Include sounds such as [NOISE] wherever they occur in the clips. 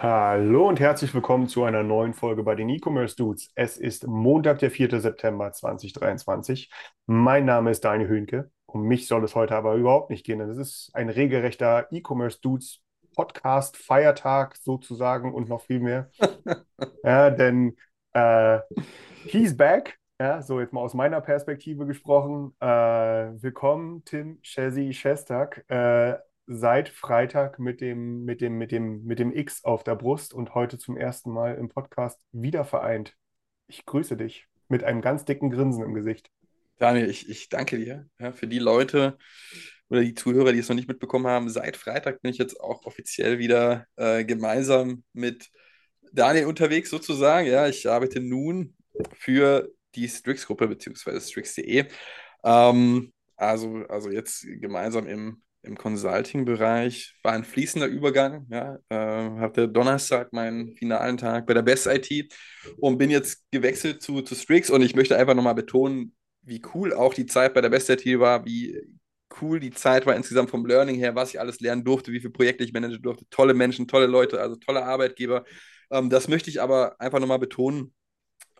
Hallo und herzlich willkommen zu einer neuen Folge bei den E-Commerce Dudes. Es ist Montag, der 4. September 2023. Mein Name ist Daniel Höhnke. Um mich soll es heute aber überhaupt nicht gehen. denn Es ist ein regelrechter E-Commerce Dudes Podcast, Feiertag sozusagen und noch viel mehr. [LAUGHS] ja, denn äh, he's back. Ja, so jetzt mal aus meiner Perspektive gesprochen. Äh, willkommen, Tim Chesi Shestak. Äh, seit Freitag mit dem, mit dem, mit dem, mit dem X auf der Brust und heute zum ersten Mal im Podcast wieder vereint. Ich grüße dich mit einem ganz dicken Grinsen im Gesicht. Daniel, ich, ich danke dir ja, für die Leute oder die Zuhörer, die es noch nicht mitbekommen haben. Seit Freitag bin ich jetzt auch offiziell wieder äh, gemeinsam mit Daniel unterwegs sozusagen. Ja, ich arbeite nun für die Strix-Gruppe beziehungsweise Strix.de. Ähm, also, also jetzt gemeinsam im, im Consulting-Bereich. War ein fließender Übergang. Ja, äh, hatte Donnerstag meinen finalen Tag bei der Best IT und bin jetzt gewechselt zu, zu Strix und ich möchte einfach nochmal betonen, wie cool auch die Zeit bei der Best IT war, wie cool die Zeit war insgesamt vom Learning her, was ich alles lernen durfte, wie viele Projekte ich managen durfte. Tolle Menschen, tolle Leute, also tolle Arbeitgeber. Ähm, das möchte ich aber einfach nochmal betonen.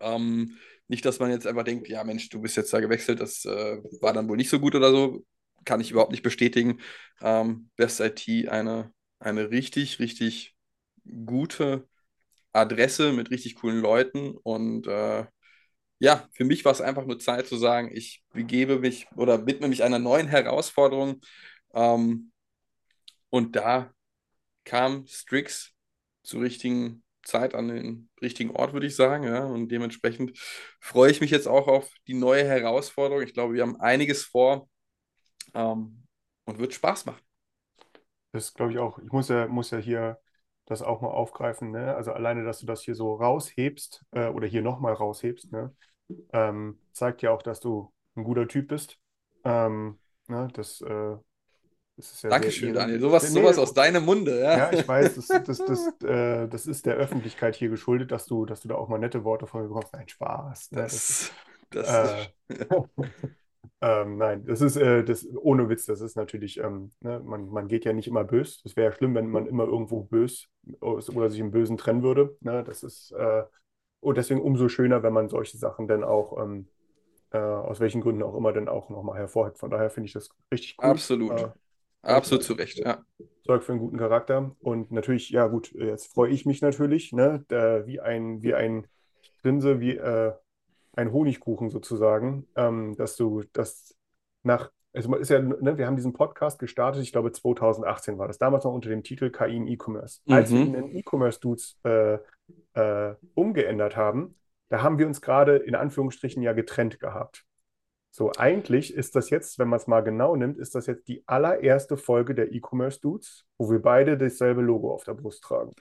Ähm, nicht, dass man jetzt einfach denkt, ja Mensch, du bist jetzt da gewechselt, das äh, war dann wohl nicht so gut oder so. Kann ich überhaupt nicht bestätigen. Ähm, Best IT eine, eine richtig, richtig gute Adresse mit richtig coolen Leuten und äh, ja, für mich war es einfach nur Zeit zu sagen, ich begebe mich oder widme mich einer neuen Herausforderung. Ähm, und da kam Strix zur richtigen Zeit an den richtigen Ort, würde ich sagen. Ja, und dementsprechend freue ich mich jetzt auch auf die neue Herausforderung. Ich glaube, wir haben einiges vor ähm, und wird Spaß machen. Das glaube ich auch. Ich muss ja, muss ja hier das auch mal aufgreifen. Ne? Also alleine, dass du das hier so raushebst äh, oder hier nochmal raushebst, ne? ähm, zeigt ja auch, dass du ein guter Typ bist. Ähm, ne? Das, äh, ja Dankeschön, Daniel. Sowas, Nee, sowas aus deinem Munde. Ja, Ja, ich weiß, das, das, das, äh, das ist der Öffentlichkeit hier geschuldet, dass du, dass du da auch mal nette Worte von mir bekommst. Nein, Spaß. Ne? Das, das äh, [LAUGHS] ähm, nein, das ist äh, das ohne Witz, das ist natürlich, ähm, ne, man, man geht ja nicht immer bös. Das wäre ja schlimm, wenn man immer irgendwo bös oder sich im Bösen trennen würde. Ne? Das ist äh, und deswegen umso schöner, wenn man solche Sachen dann auch, ähm, äh, aus welchen Gründen auch immer, dann auch nochmal hervorhebt. Von daher finde ich das richtig cool. absolut. Äh, Absolut zu Recht, ja. sorgt für einen guten Charakter. Und natürlich, ja gut, jetzt freue ich mich natürlich, ne, da, wie ein, wie ein Grinse, wie äh, ein Honigkuchen sozusagen, ähm, dass du das nach, also ist ja, ne, wir haben diesen Podcast gestartet, ich glaube 2018 war das, damals noch unter dem Titel KI im E-Commerce. Als wir Mhm. ihn in E-Commerce-Dudes äh, äh, umgeändert haben, da haben wir uns gerade in Anführungsstrichen ja getrennt gehabt. So, eigentlich ist das jetzt, wenn man es mal genau nimmt, ist das jetzt die allererste Folge der E-Commerce Dudes, wo wir beide dasselbe Logo auf der Brust tragen.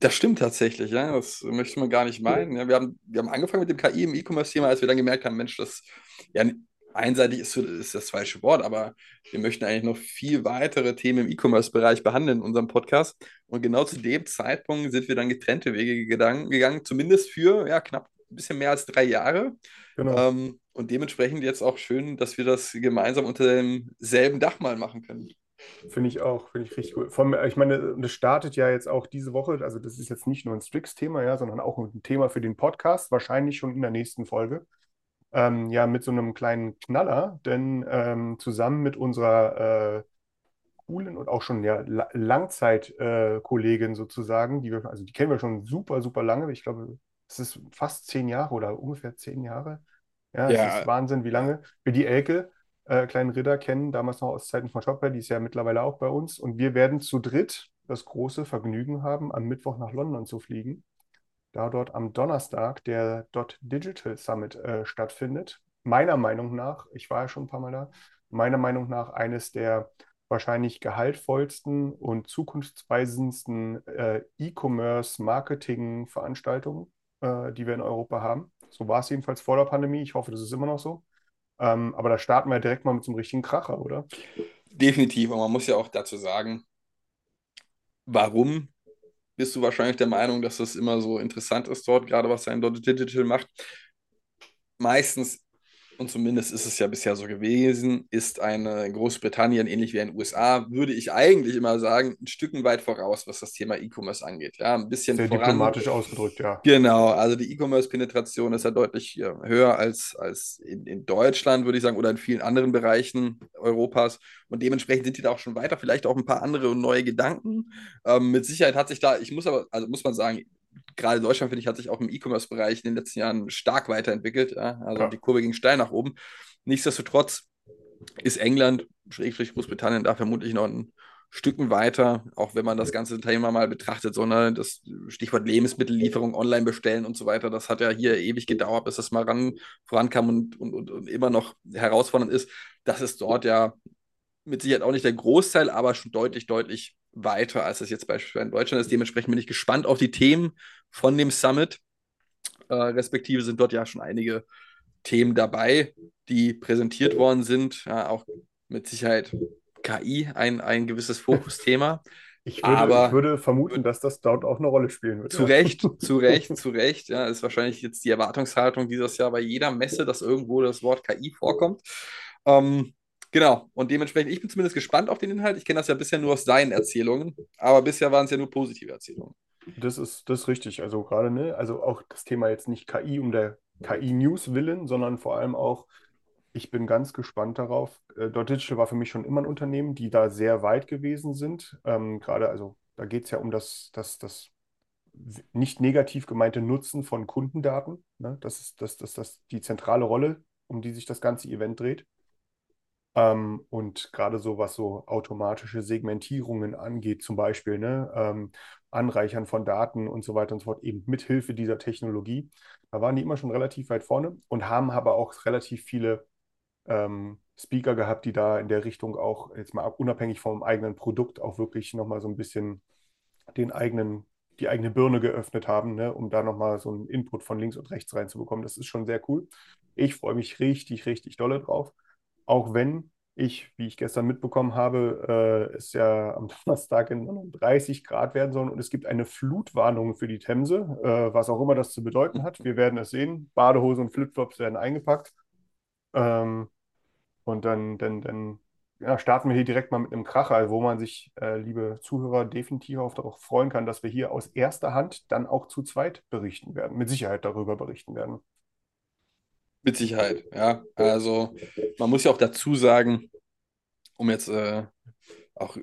Das stimmt tatsächlich, ja. Das möchte man gar nicht meinen. Ja, wir haben, wir haben angefangen mit dem KI im E-Commerce-Thema, als wir dann gemerkt haben, Mensch, das ja einseitig ist, ist das falsche Wort, aber wir möchten eigentlich noch viel weitere Themen im E-Commerce-Bereich behandeln in unserem Podcast. Und genau zu dem Zeitpunkt sind wir dann getrennte Wege gegangen, gegangen zumindest für ja, knapp ein bisschen mehr als drei Jahre. Genau. Ähm, und dementsprechend jetzt auch schön, dass wir das gemeinsam unter demselben Dach mal machen können. Finde ich auch, finde ich richtig gut. Vor allem, ich meine, das startet ja jetzt auch diese Woche, also das ist jetzt nicht nur ein Strix-Thema, ja, sondern auch ein Thema für den Podcast, wahrscheinlich schon in der nächsten Folge. Ähm, ja, mit so einem kleinen Knaller, denn ähm, zusammen mit unserer äh, coolen und auch schon ja La Langzeit-Kollegin sozusagen, die wir, also die kennen wir schon super, super lange. Ich glaube, es ist fast zehn Jahre oder ungefähr zehn Jahre. Ja, es Ja. ist Wahnsinn, wie lange wir die Elke, äh, kleinen Ritter, kennen, damals noch aus Zeiten von Shopware, die ist ja mittlerweile auch bei uns. Und wir werden zu dritt das große Vergnügen haben, am Mittwoch nach London zu fliegen, da dort am Donnerstag der Dot Digital Summit äh, stattfindet. Meiner Meinung nach, ich war ja schon ein paar Mal da, meiner Meinung nach eines der wahrscheinlich gehaltvollsten und zukunftsweisendsten äh, E-Commerce-Marketing-Veranstaltungen, äh, die wir in Europa haben. So war es jedenfalls vor der Pandemie. Ich hoffe, das ist immer noch so. Ähm, aber da starten wir direkt mal mit so einem richtigen Kracher, oder? Definitiv. Und man muss ja auch dazu sagen, warum bist du wahrscheinlich der Meinung, dass das immer so interessant ist dort, gerade was ein Dot Digital macht? Meistens und zumindest ist es ja bisher so gewesen, ist eine Großbritannien, ähnlich wie in den USA, würde ich eigentlich immer sagen, ein Stück weit voraus, was das Thema E-Commerce angeht. Ja, ein bisschen Sehr voran. diplomatisch ausgedrückt, ja. Genau, also die E-Commerce-Penetration ist ja deutlich höher als, als in, in Deutschland, würde ich sagen, oder in vielen anderen Bereichen Europas. Und dementsprechend sind die da auch schon weiter, vielleicht auch ein paar andere und neue Gedanken. Ähm, mit Sicherheit hat sich da, ich muss aber, also muss man sagen, gerade Deutschland, finde ich, hat sich auch im E-Commerce-Bereich in den letzten Jahren stark weiterentwickelt. Ja? Also Ja. die Kurve ging steil nach oben. Nichtsdestotrotz ist England, Schrägstrich Großbritannien, da vermutlich noch ein Stücken weiter, auch wenn man das ganze Thema mal betrachtet, sondern das Stichwort Lebensmittellieferung, online bestellen und so weiter, das hat ja hier ewig gedauert, bis das mal ran, vorankam und, und, und, und immer noch herausfordernd ist. Das ist dort ja mit Sicherheit auch nicht der Großteil, aber schon deutlich, deutlich weiter, als es jetzt beispielsweise in Deutschland ist. Dementsprechend bin ich gespannt auf die Themen von dem Summit. Äh, respektive sind dort ja schon einige Themen dabei, die präsentiert worden sind. Ja, auch mit Sicherheit KI ein, ein gewisses Fokusthema. [LAUGHS] Ich würde, Aber- ich würde vermuten, dass das dort auch eine Rolle spielen wird. Zu Recht, zu Recht, [LAUGHS] zu Recht. Ja, ist wahrscheinlich jetzt die Erwartungshaltung dieses Jahr bei jeder Messe, dass irgendwo das Wort KI vorkommt. Ähm, genau, und dementsprechend, ich bin zumindest gespannt auf den Inhalt. Ich kenne das ja bisher nur aus seinen Erzählungen, aber bisher waren es ja nur positive Erzählungen. Das ist, das ist richtig. Also gerade, ne, also auch das Thema jetzt nicht KI um der KI-News willen, sondern vor allem auch, ich bin ganz gespannt darauf. Äh, Dot Digital war für mich schon immer ein Unternehmen, die da sehr weit gewesen sind. Ähm, gerade, also da geht es ja um das, das, das nicht negativ gemeinte Nutzen von Kundendaten. Ne? Das ist das, das, das die zentrale Rolle, um die sich das ganze Event dreht. Ähm, und gerade so, was so automatische Segmentierungen angeht, zum Beispiel, ne, ähm, Anreichern von Daten und so weiter und so fort, eben mithilfe dieser Technologie. Da waren die immer schon relativ weit vorne und haben aber auch relativ viele ähm, Speaker gehabt, die da in der Richtung auch, jetzt mal unabhängig vom eigenen Produkt, auch wirklich nochmal so ein bisschen den eigenen, die eigene Birne geöffnet haben, ne, um da nochmal so einen Input von links und rechts reinzubekommen. Das ist schon sehr cool. Ich freue mich richtig, richtig dolle drauf. Auch wenn ich, wie ich gestern mitbekommen habe, äh, es ja am [LAUGHS] Donnerstag in London 30 Grad werden sollen und es gibt eine Flutwarnung für die Themse, äh, was auch immer das zu bedeuten hat. Wir werden es sehen. Badehose und Flipflops werden eingepackt. Ähm, und dann, dann, dann ja, starten wir hier direkt mal mit einem Kracher, wo man sich, äh, liebe Zuhörer, definitiv auch darauf freuen kann, dass wir hier aus erster Hand dann auch zu zweit berichten werden, mit Sicherheit darüber berichten werden. Mit Sicherheit, ja. Also man muss ja auch dazu sagen, um jetzt äh, auch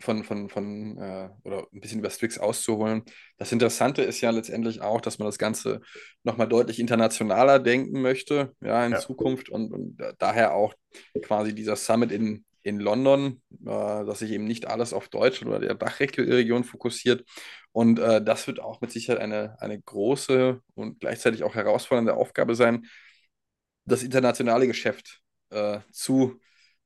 von, von, von äh, oder ein bisschen über Strix auszuholen. Das Interessante ist ja letztendlich auch, dass man das Ganze nochmal deutlich internationaler denken möchte, ja, in Ja. Zukunft und, und da- daher auch quasi dieser Summit in, in London, äh, dass sich eben nicht alles auf Deutschland oder der Dachregion fokussiert. Und äh, das wird auch mit Sicherheit eine, eine große und gleichzeitig auch herausfordernde Aufgabe sein, das internationale Geschäft äh, zu,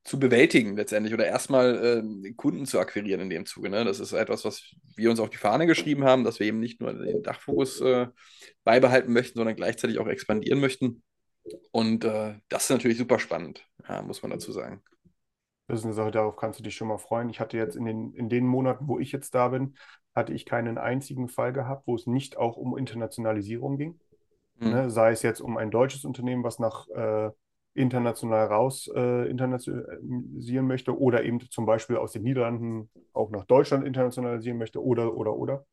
zu bewältigen letztendlich oder erstmal äh, Kunden zu akquirieren in dem Zuge. Ne? Das ist etwas, was wir uns auf die Fahne geschrieben haben, dass wir eben nicht nur den Dachfokus äh, beibehalten möchten, sondern gleichzeitig auch expandieren möchten. Und äh, das ist natürlich super spannend, ja, muss man dazu sagen. Das ist eine Sache, darauf kannst du dich schon mal freuen. Ich hatte jetzt in den, in den Monaten, wo ich jetzt da bin, hatte ich keinen einzigen Fall gehabt, wo es nicht auch um Internationalisierung ging. Hm. Ne? Sei es jetzt um ein deutsches Unternehmen, was nach äh, international raus äh, internationalisieren möchte oder eben zum Beispiel aus den Niederlanden auch nach Deutschland internationalisieren möchte oder, oder, oder.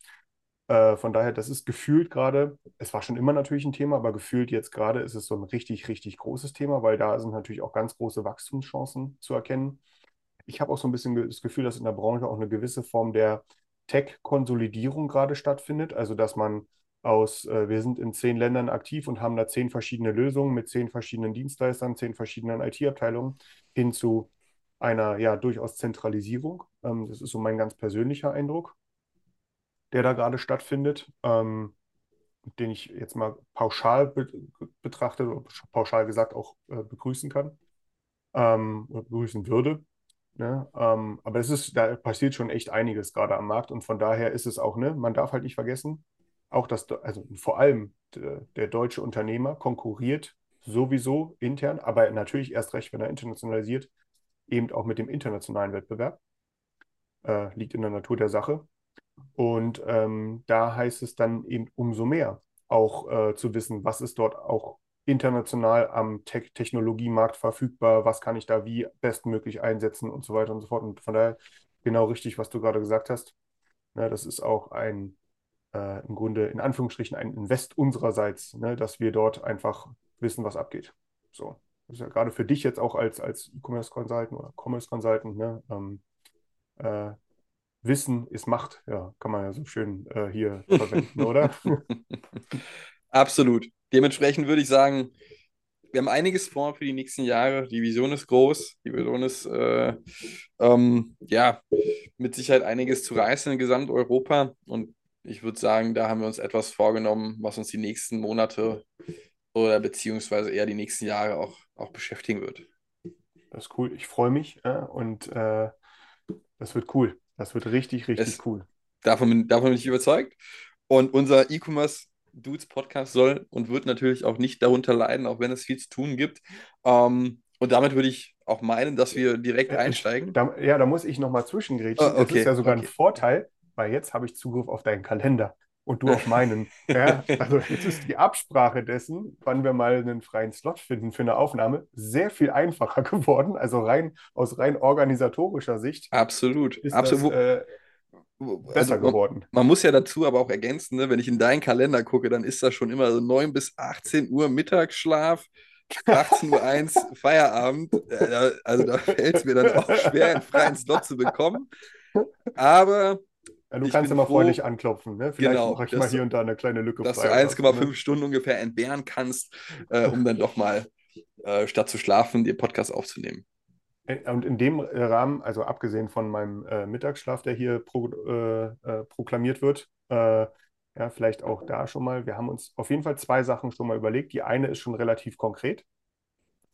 Äh, von daher, das ist gefühlt gerade, es war schon immer natürlich ein Thema, aber gefühlt jetzt gerade ist es so ein richtig, richtig großes Thema, weil da sind natürlich auch ganz große Wachstumschancen zu erkennen. Ich habe auch so ein bisschen das Gefühl, dass in der Branche auch eine gewisse Form der Tech-Konsolidierung gerade stattfindet. Also, dass man aus, äh, wir sind in zehn Ländern aktiv und haben da zehn verschiedene Lösungen mit zehn verschiedenen Dienstleistern, zehn verschiedenen IT-Abteilungen hin zu einer ja durchaus Zentralisierung. Ähm, das ist so mein ganz persönlicher Eindruck, der da gerade stattfindet, ähm, den ich jetzt mal pauschal be betrachtet oder pauschal gesagt auch äh, begrüßen kann ähm, oder begrüßen würde. Ne? Ähm, aber es ist, da passiert schon echt einiges gerade am Markt und von daher ist es auch, ne, man darf halt nicht vergessen, auch das, also vor allem der, deutsche Unternehmer konkurriert sowieso intern, aber natürlich erst recht, wenn er internationalisiert, eben auch mit dem internationalen Wettbewerb. Äh, liegt in der Natur der Sache. Und ähm, da heißt es dann eben umso mehr auch äh, zu wissen, was ist dort auch international am Te Technologiemarkt verfügbar, was kann ich da wie bestmöglich einsetzen und so weiter und so fort. Und von daher genau richtig, was du gerade gesagt hast. Ja, das ist auch ein, äh, im Grunde in Anführungsstrichen ein Invest unsererseits, ne, dass wir dort einfach wissen, was abgeht. So. Das ist ja gerade für dich jetzt auch als, als E-Commerce Consultant oder Commerce Consultant, ne, ähm, äh, Wissen ist Macht, ja, kann man ja so schön äh, hier [LAUGHS] verwenden, oder? [LAUGHS] Absolut. Dementsprechend würde ich sagen, wir haben einiges vor für die nächsten Jahre. Die Vision ist groß. Die Vision ist, äh, ähm, ja, mit Sicherheit einiges zu reißen in Gesamteuropa. Und ich würde sagen, da haben wir uns etwas vorgenommen, was uns die nächsten Monate oder beziehungsweise eher die nächsten Jahre auch, auch beschäftigen wird. Das ist cool. Ich freue mich äh, und äh, das wird cool. Das wird richtig, richtig Es- cool. Davon, davon bin ich überzeugt. Und unser E-Commerce Dudes Podcast soll und wird natürlich auch nicht darunter leiden, auch wenn es viel zu tun gibt. Ähm, und damit würde ich auch meinen, dass wir direkt Äh, einsteigen. Da, ja, da muss ich nochmal zwischengrätschen. Ah, Es okay, ist ja sogar ein okay. Vorteil, weil jetzt habe ich Zugriff auf deinen Kalender und du auf meinen. [LAUGHS] Ja, also jetzt ist die Absprache dessen, wann wir mal einen freien Slot finden für eine Aufnahme, sehr viel einfacher [LAUGHS] geworden. Also rein aus rein organisatorischer Sicht Absolut. ist Absolut. das äh, besser also, geworden. man muss ja dazu aber auch ergänzen, ne, wenn ich in deinen Kalender gucke, dann ist das schon immer so 9 bis 18 Uhr Mittagsschlaf, 18.01 Uhr [LAUGHS] Feierabend. Äh, also da fällt es mir dann auch schwer, einen freien Slot zu bekommen. Aber Ja, du ich kannst immer froh- freundlich anklopfen. Ne? Vielleicht Genau, mache ich dass mal du- hier und da eine kleine Lücke dass du frei oder so, 1,5 ne? Stunden ungefähr entbehren kannst, äh, um dann doch mal äh, statt zu schlafen, den Podcast aufzunehmen. Äh, Und in dem Rahmen, also abgesehen von meinem äh, Mittagsschlaf, der hier pro, äh, äh, proklamiert wird, äh, ja, vielleicht auch da schon mal, wir haben uns auf jeden Fall zwei Sachen schon mal überlegt. Die eine ist schon relativ konkret,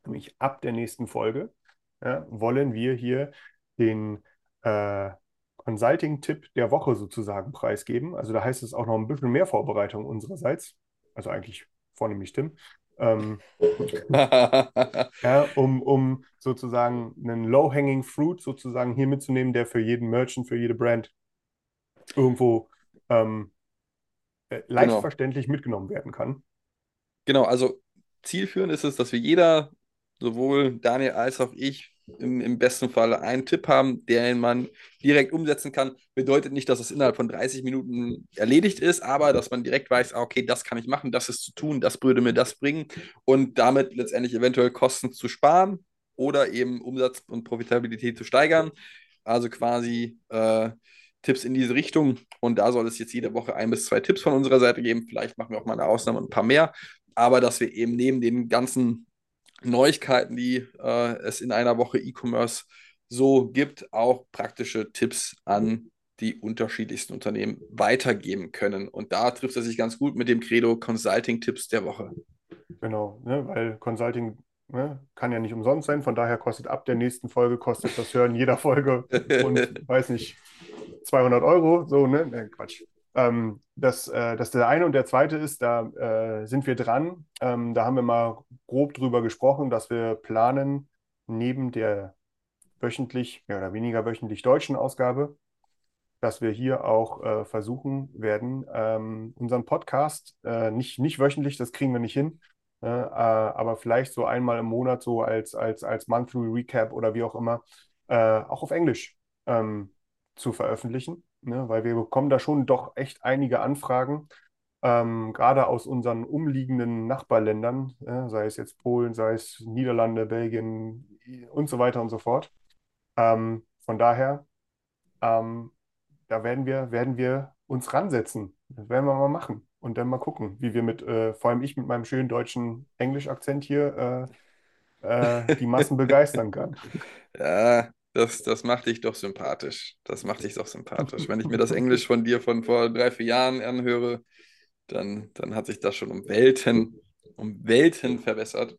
nämlich ab der nächsten Folge ja, wollen wir hier den äh, Consulting-Tipp der Woche sozusagen preisgeben. Also da heißt es auch noch ein bisschen mehr Vorbereitung unsererseits, also eigentlich vornehmlich Tim. Ähm, [LAUGHS] ja, um, um sozusagen einen Low-Hanging Fruit sozusagen hier mitzunehmen, der für jeden Merchant, für jede Brand irgendwo ähm, äh, leicht Genau. verständlich mitgenommen werden kann. Genau, also zielführend ist es, dass wir jeder, sowohl Daniel als auch ich, im, im besten Fall einen Tipp haben, den man direkt umsetzen kann. Bedeutet nicht, dass es innerhalb von 30 Minuten erledigt ist, aber dass man direkt weiß, ah, okay, das kann ich machen, das ist zu tun, das würde mir das bringen und damit letztendlich eventuell Kosten zu sparen oder eben Umsatz und Profitabilität zu steigern. Also quasi äh, Tipps in diese Richtung. Und da soll es jetzt jede Woche ein bis zwei Tipps von unserer Seite geben. Vielleicht machen wir auch mal eine Ausnahme und ein paar mehr. Aber dass wir eben neben den ganzen Neuigkeiten, die äh, es in einer Woche E-Commerce so gibt, auch praktische Tipps an die unterschiedlichsten Unternehmen weitergeben können. Und da trifft er sich ganz gut mit dem Credo Consulting-Tipps der Woche. Genau, ne, weil Consulting ne, kann ja nicht umsonst sein. Von daher kostet ab der nächsten Folge, kostet das Hören jeder Folge [LAUGHS] und weiß nicht, 200 Euro. So, ne? Ne, Quatsch. Ähm, das, äh, das der eine und der zweite ist, da äh, sind wir dran. Ähm, da haben wir mal grob drüber gesprochen, dass wir planen, neben der wöchentlich, mehr oder weniger wöchentlich deutschen Ausgabe, dass wir hier auch äh, versuchen werden, ähm, unseren Podcast, äh, nicht, nicht wöchentlich, das kriegen wir nicht hin, äh, äh, aber vielleicht so einmal im Monat so als, als, als Monthly Recap oder wie auch immer, äh, auch auf Englisch ähm, zu veröffentlichen, ne? Weil wir bekommen da schon doch echt einige Anfragen, ähm, gerade aus unseren umliegenden Nachbarländern, äh, sei es jetzt Polen, sei es Niederlande, Belgien und so weiter und so fort. Ähm, von daher, ähm, da werden wir, werden wir uns ransetzen. Das werden wir mal machen und dann mal gucken, wie wir mit, äh, vor allem ich mit meinem schönen deutschen Englischakzent hier, äh, äh, die Massen [LAUGHS] begeistern kann. Ja, das, das macht dich doch sympathisch. Das macht dich doch sympathisch. Wenn ich mir das [LAUGHS] Englisch von dir von vor drei, vier Jahren anhöre, dann, dann hat sich das schon um Welten um Welten verbessert.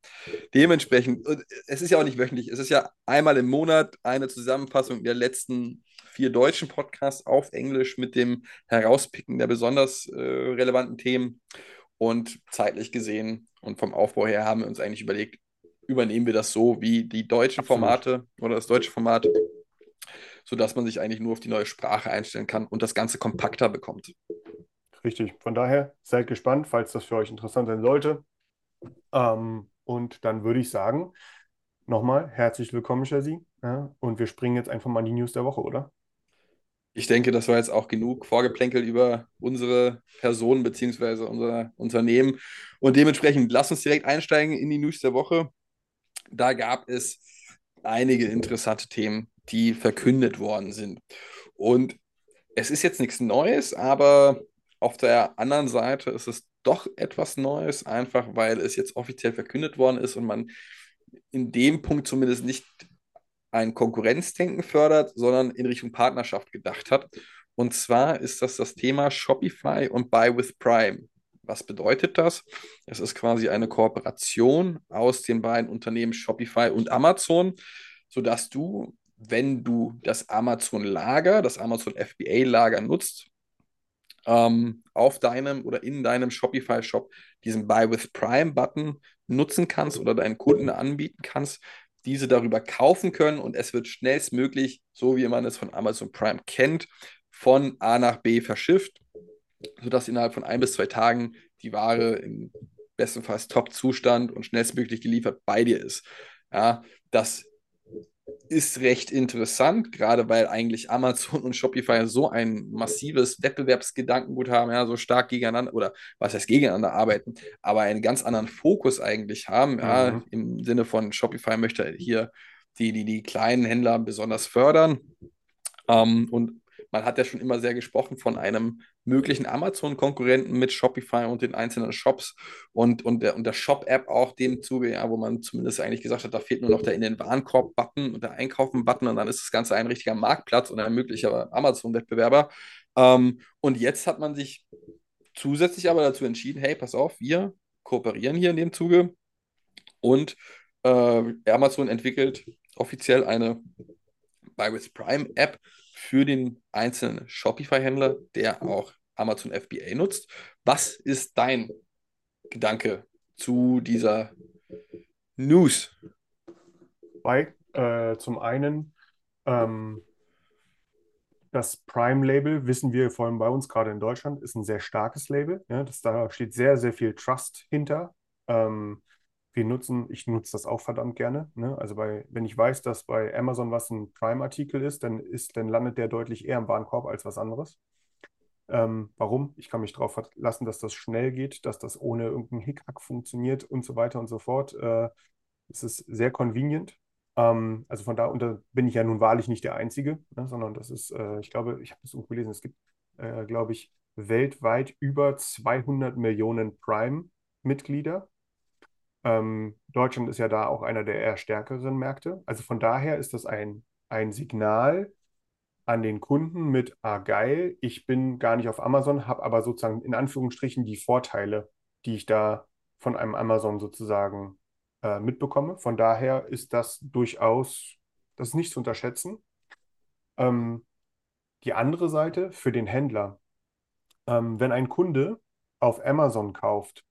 Dementsprechend, es ist ja auch nicht wöchentlich, es ist ja einmal im Monat eine Zusammenfassung der letzten vier deutschen Podcasts auf Englisch mit dem Herauspicken der besonders äh, relevanten Themen. Und zeitlich gesehen und vom Aufbau her haben wir uns eigentlich überlegt, übernehmen wir das so wie die deutschen. Formate oder das deutsche Format, sodass man sich eigentlich nur auf die neue Sprache einstellen kann und das Ganze kompakter bekommt. Richtig. Von daher seid gespannt, falls das für euch interessant sein sollte. Ähm, und dann würde ich sagen, nochmal herzlich willkommen, Chelsea. Ja, und wir springen jetzt einfach mal in die News der Woche, oder? Ich denke, das war jetzt auch genug Vorgeplänkel über unsere Person bzw. unser Unternehmen. Und dementsprechend lass uns direkt einsteigen in die News der Woche. Da gab es einige interessante Themen, die verkündet worden sind. Und es ist jetzt nichts Neues, aber auf der anderen Seite ist es doch etwas Neues, einfach weil es jetzt offiziell verkündet worden ist und man in dem Punkt zumindest nicht ein Konkurrenzdenken fördert, sondern in Richtung Partnerschaft gedacht hat. Und zwar ist das das Thema Shopify und Buy with Prime. Was bedeutet das? Es ist quasi eine Kooperation aus den beiden Unternehmen Shopify und Amazon, sodass du, wenn du das Amazon-Lager, das Amazon FBA-Lager nutzt, ähm, auf deinem oder in deinem Shopify-Shop diesen Buy with Prime-Button nutzen kannst oder deinen Kunden anbieten kannst, diese darüber kaufen können und es wird schnellstmöglich, so wie man es von Amazon Prime kennt, von A nach B verschifft, sodass innerhalb von ein bis zwei Tagen die Ware im bestenfalls Top-Zustand und schnellstmöglich geliefert bei dir ist. Ja, das ist recht interessant, gerade weil eigentlich Amazon und Shopify so ein massives Wettbewerbsgedankengut haben, ja, so stark gegeneinander oder was heißt gegeneinander arbeiten, aber einen ganz anderen Fokus eigentlich haben, ja, Mhm. im Sinne von Shopify möchte hier die, die, die kleinen Händler besonders fördern. Ähm, und man hat ja schon immer sehr gesprochen von einem möglichen Amazon-Konkurrenten mit Shopify und den einzelnen Shops und, und der, und der Shop-App auch dem Zuge, ja, wo man zumindest eigentlich gesagt hat, da fehlt nur noch der in den Warenkorb-Button und der Einkaufen-Button und dann ist das Ganze ein richtiger Marktplatz und ein möglicher Amazon-Wettbewerber. Ähm, und jetzt hat man sich zusätzlich aber dazu entschieden, hey, pass auf, wir kooperieren hier in dem Zuge und äh, Amazon entwickelt offiziell eine Buy with Prime App für den einzelnen Shopify-Händler, der auch Amazon FBA nutzt. Was ist dein Gedanke zu dieser News? Bei, äh, zum einen, ähm, das Prime-Label, wissen wir vor allem bei uns, gerade in Deutschland, ist ein sehr starkes Label. Ja, das, da steht sehr, sehr viel Trust hinter. Ähm, wir nutzen, ich nutze das auch verdammt gerne. Ne? Also bei, wenn ich weiß, dass bei Amazon was ein Prime-Artikel ist, dann ist, dann landet der deutlich eher im Warenkorb als was anderes. Ähm, warum? Ich kann mich darauf verlassen, dass das schnell geht, dass das ohne irgendeinen Hickhack funktioniert und so weiter und so fort. Äh, es ist sehr convenient. Ähm, also von da unter bin ich ja nun wahrlich nicht der Einzige, ne, sondern das ist, äh, ich glaube, ich habe das irgendwo gelesen, es gibt, äh, glaube ich, weltweit über 200 Millionen Prime-Mitglieder. Ähm, Deutschland ist ja da auch einer der eher stärkeren Märkte. Also von daher ist das ein, ein Signal an den Kunden mit, ah geil, ich bin gar nicht auf Amazon, habe aber sozusagen in Anführungsstrichen die Vorteile, die ich da von einem Amazon sozusagen äh, mitbekomme. Von daher ist das durchaus, das ist nicht zu unterschätzen. Ähm, die andere Seite für den Händler. Ähm, wenn ein Kunde auf Amazon kauft,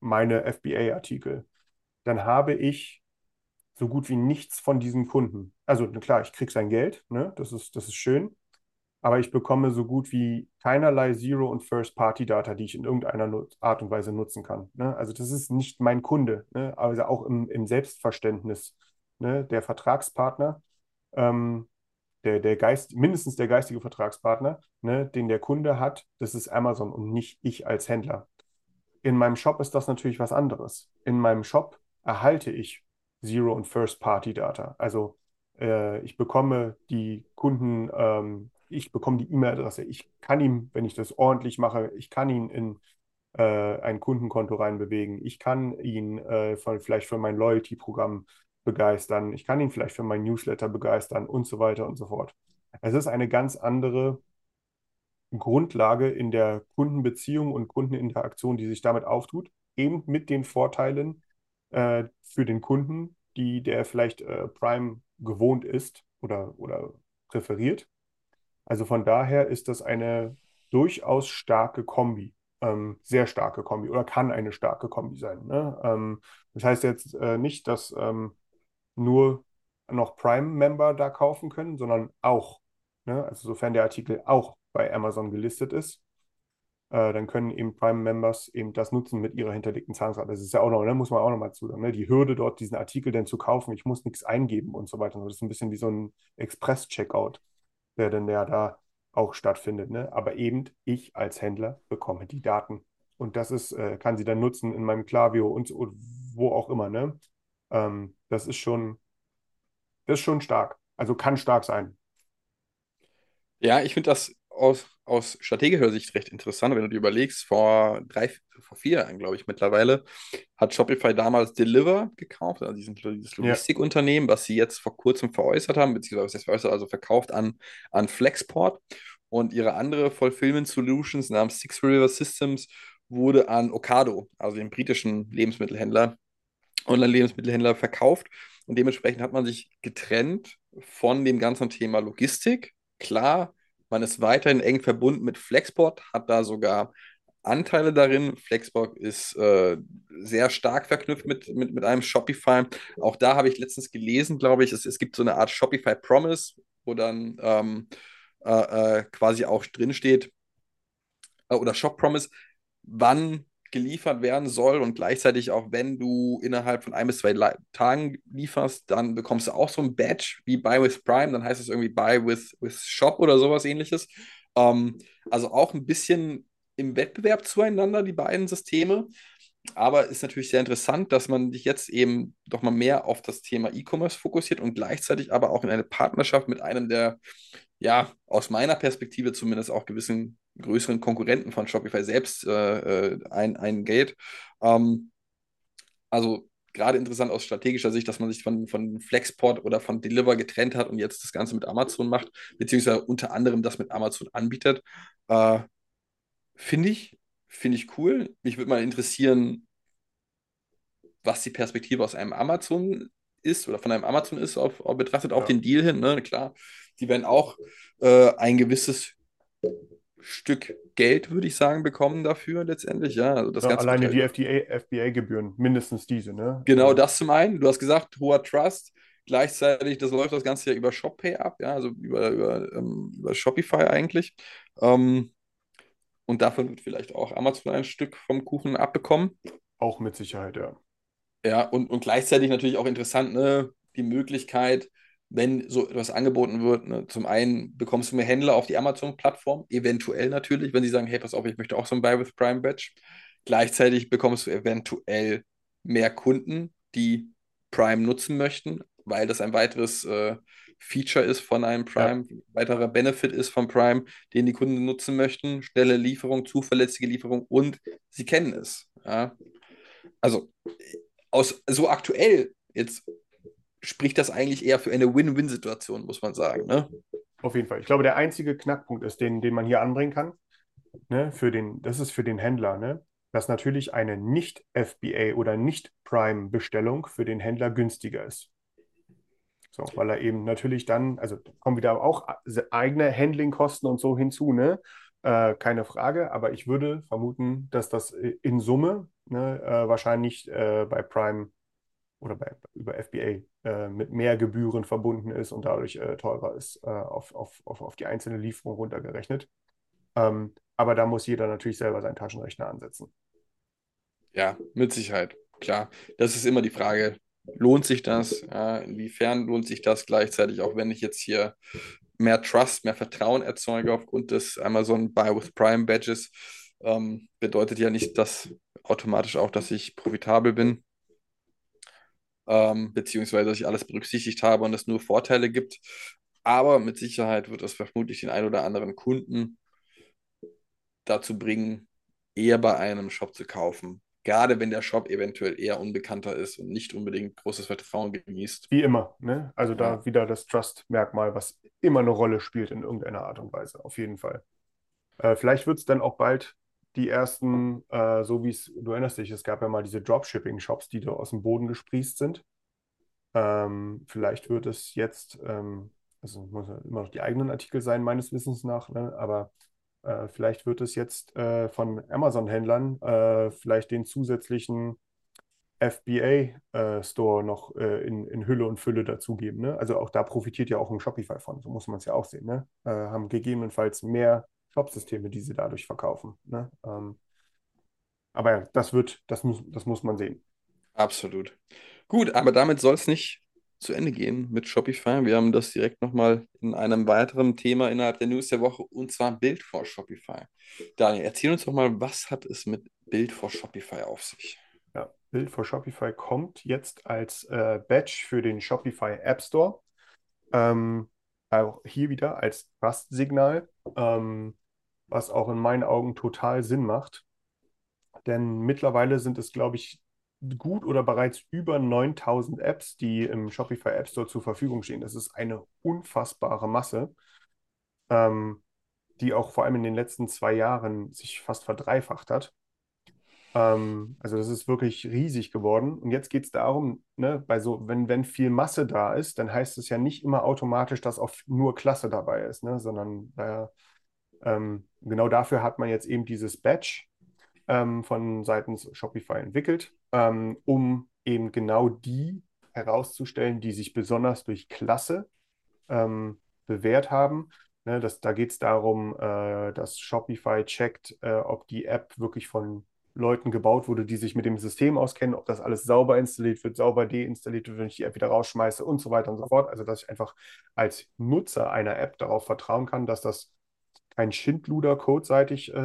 meine FBA-Artikel, dann habe ich so gut wie nichts von diesem Kunden. Also klar, ich kriege sein Geld, ne? Das ist, das ist schön, aber ich bekomme so gut wie keinerlei Zero- und First-Party-Data, die ich in irgendeiner Art und Weise nutzen kann. Ne? Also das ist nicht mein Kunde, ne? Also auch im, im Selbstverständnis, ne? Der Vertragspartner, ähm, der, der Geist, mindestens der geistige Vertragspartner, ne? Den der Kunde hat, das ist Amazon und nicht ich als Händler. In meinem Shop ist das natürlich was anderes. In meinem Shop erhalte ich Zero- und First-Party-Data. Also äh, ich bekomme die Kunden, ähm, ich bekomme die E-Mail-Adresse. Ich kann ihn, wenn ich das ordentlich mache, ich kann ihn in äh, ein Kundenkonto reinbewegen. Ich kann ihn äh, von, vielleicht für mein Loyalty-Programm begeistern. Ich kann ihn vielleicht für mein Newsletter begeistern und so weiter und so fort. Es ist eine ganz andere Grundlage in der Kundenbeziehung und Kundeninteraktion, die sich damit auftut. eben mit den Vorteilen äh, für den Kunden, die der vielleicht äh, Prime gewohnt ist oder, oder präferiert. Also von daher ist das eine durchaus starke Kombi, ähm, sehr starke Kombi oder kann eine starke Kombi sein. Ne? Ähm, das heißt jetzt äh, nicht, dass ähm, nur noch Prime-Member da kaufen können, sondern auch, ne? also sofern der Artikel auch bei Amazon gelistet ist, äh, dann können eben Prime-Members eben das nutzen mit ihrer hinterlegten Zahlungsrate. Das ist ja auch noch, ne? muss man auch noch mal zu sagen, ne? die Hürde dort, diesen Artikel denn zu kaufen, ich muss nichts eingeben und so weiter. Das ist ein bisschen wie so ein Express-Checkout, der dann ja da auch stattfindet. Ne? Aber eben ich als Händler bekomme die Daten. Und das ist, äh, kann sie dann nutzen in meinem Klaviyo und, und wo auch immer. Ne? Ähm, das ist schon, das ist schon stark. Also kann stark sein. Ja, ich finde das aus, aus strategischer Sicht recht interessant, wenn du dir überlegst, vor drei, vor vier Jahren, glaube ich, mittlerweile, hat Shopify damals Deliver gekauft, also diesen, dieses Logistikunternehmen, was sie jetzt vor kurzem veräußert haben, beziehungsweise veräußert, also verkauft an, an Flexport. Und ihre andere Fulfillment Solutions namens Six River Systems wurde an Ocado, also den britischen Lebensmittelhändler, Online-Lebensmittelhändler, verkauft. Und dementsprechend hat man sich getrennt von dem ganzen Thema Logistik. Klar, man ist weiterhin eng verbunden mit Flexport, hat da sogar Anteile darin. Flexport ist äh, sehr stark verknüpft mit, mit, mit einem Shopify. Auch da habe ich letztens gelesen, glaube ich, es, es gibt so eine Art Shopify Promise, wo dann ähm, äh, äh, quasi auch drinsteht, äh, oder Shop Promise, wann geliefert werden soll und gleichzeitig auch, wenn du innerhalb von ein bis zwei Tagen lieferst, dann bekommst du auch so ein Badge wie Buy with Prime, dann heißt es irgendwie Buy with, with Shop oder sowas ähnliches. Ähm, also auch ein bisschen im Wettbewerb zueinander, die beiden Systeme. Aber ist natürlich sehr interessant, dass man sich jetzt eben doch mal mehr auf das Thema E-Commerce fokussiert und gleichzeitig aber auch in eine Partnerschaft mit einem der, ja, aus meiner Perspektive zumindest auch gewissen größeren Konkurrenten von Shopify selbst äh, äh, ein, eingeht. Ähm, also gerade interessant aus strategischer Sicht, dass man sich von, von Flexport oder von Deliver getrennt hat und jetzt das Ganze mit Amazon macht, beziehungsweise unter anderem das mit Amazon anbietet. Äh, finde ich, finde ich cool. Mich würde mal interessieren, was die Perspektive aus einem Amazon ist oder von einem Amazon ist, auf, auf betrachtet auf ja. den Deal hin. Ne? Klar, die werden auch äh, ein gewisses Stück Geld, würde ich sagen, bekommen dafür letztendlich. Ja, also das ja, Ganze alleine die FBA-Gebühren, mindestens diese, ne? Genau, also das zum einen. Du hast gesagt, hoher Trust. Gleichzeitig, das läuft das Ganze ja über ShopPay ab, ja, also über, über, ähm, über Shopify eigentlich. Ähm, und davon wird vielleicht auch Amazon ein Stück vom Kuchen abbekommen. Auch mit Sicherheit, ja. Ja, und, und gleichzeitig natürlich auch interessant, ne, die Möglichkeit, wenn so etwas angeboten wird. Ne? Zum einen bekommst du mehr Händler auf die Amazon-Plattform, eventuell natürlich, wenn sie sagen, hey, pass auf, ich möchte auch so ein Buy with Prime Badge. Gleichzeitig bekommst du eventuell mehr Kunden, die Prime nutzen möchten, weil das ein weiteres äh, Feature ist von einem Prime, ja. weiterer Benefit ist von Prime, den die Kunden nutzen möchten. Schnelle Lieferung, zuverlässige Lieferung und sie kennen es. Ja? Also aus so aktuell jetzt spricht das eigentlich eher für eine Win-Win-Situation, muss man sagen. Ne? Auf jeden Fall. Ich glaube, der einzige Knackpunkt ist, den, den man hier anbringen kann, ne, für den, das ist für den Händler, ne, dass natürlich eine Nicht-FBA oder Nicht-Prime-Bestellung für den Händler günstiger ist. So, weil er eben natürlich dann, also kommen wieder auch eigene Handlingkosten und so hinzu, ne? Äh, keine Frage, aber ich würde vermuten, dass das in Summe ne, äh, wahrscheinlich äh, bei Prime oder bei, über FBA äh, mit mehr Gebühren verbunden ist und dadurch äh, teurer ist äh, auf, auf, auf, auf die einzelne Lieferung runtergerechnet. Ähm, aber da muss jeder natürlich selber seinen Taschenrechner ansetzen. Ja, mit Sicherheit. Klar, das ist immer die Frage, lohnt sich das? Ja, inwiefern lohnt sich das gleichzeitig, auch wenn ich jetzt hier mehr Trust, mehr Vertrauen erzeuge aufgrund des Amazon Buy with Prime Badges, ähm, bedeutet ja nicht, dass automatisch auch, dass ich profitabel bin ähm, beziehungsweise dass ich alles berücksichtigt habe und es nur Vorteile gibt. Aber mit Sicherheit wird es vermutlich den einen oder anderen Kunden dazu bringen, eher bei einem Shop zu kaufen. Gerade wenn der Shop eventuell eher unbekannter ist und nicht unbedingt großes Vertrauen genießt. Wie immer, ne? Also da ja. wieder das Trust-Merkmal, was immer eine Rolle spielt in irgendeiner Art und Weise, auf jeden Fall. Äh, vielleicht wird es dann auch bald die ersten, äh, so wie es, du erinnerst dich, es gab ja mal diese Dropshipping-Shops, die da aus dem Boden gesprießt sind. Ähm, vielleicht wird es jetzt, ähm, also muss ja immer noch die eigenen Artikel sein, meines Wissens nach, ne? aber äh, vielleicht wird es jetzt äh, von Amazon-Händlern äh, vielleicht den zusätzlichen FBA-Store noch äh, in, in Hülle und Fülle dazugeben. Ne? Also auch da profitiert ja auch ein Shopify von, so muss man es ja auch sehen. Ne? Äh, haben gegebenenfalls mehr Shop-Systeme, die sie dadurch verkaufen. Ne? Ähm, aber das wird, das muss, das muss man sehen. Absolut. Gut, aber damit soll es nicht zu Ende gehen mit Shopify. Wir haben das direkt nochmal in einem weiteren Thema innerhalb der News der Woche und zwar Bild vor Shopify. Daniel, erzähl uns doch mal, was hat es mit Bild vor Shopify auf sich? Ja, Bild vor Shopify kommt jetzt als äh, Badge für den Shopify App Store. Ähm, auch hier wieder als Trust-Signal, ähm, was auch in meinen Augen total Sinn macht. Denn mittlerweile sind es, glaube ich, gut oder bereits über 9000 Apps, die im Shopify App Store zur Verfügung stehen. Das ist eine unfassbare Masse, ähm, die auch vor allem in den letzten zwei Jahren sich fast verdreifacht hat. Ähm, also das ist wirklich riesig geworden. Und jetzt geht es darum, ne, bei so, wenn, wenn viel Masse da ist, dann heißt es ja nicht immer automatisch, dass auch nur Klasse dabei ist, ne, sondern äh, ähm, genau dafür hat man jetzt eben dieses Badge ähm, von seitens Shopify entwickelt, ähm, um eben genau die herauszustellen, die sich besonders durch Klasse ähm, bewährt haben. Ne, das, da geht es darum, äh, dass Shopify checkt, äh, ob die App wirklich von Leuten gebaut wurde, die sich mit dem System auskennen, ob das alles sauber installiert wird, sauber deinstalliert wird, wenn ich die App wieder rausschmeiße und so weiter und so fort. Also, dass ich einfach als Nutzer einer App darauf vertrauen kann, dass das kein Schindluder codeseitig äh,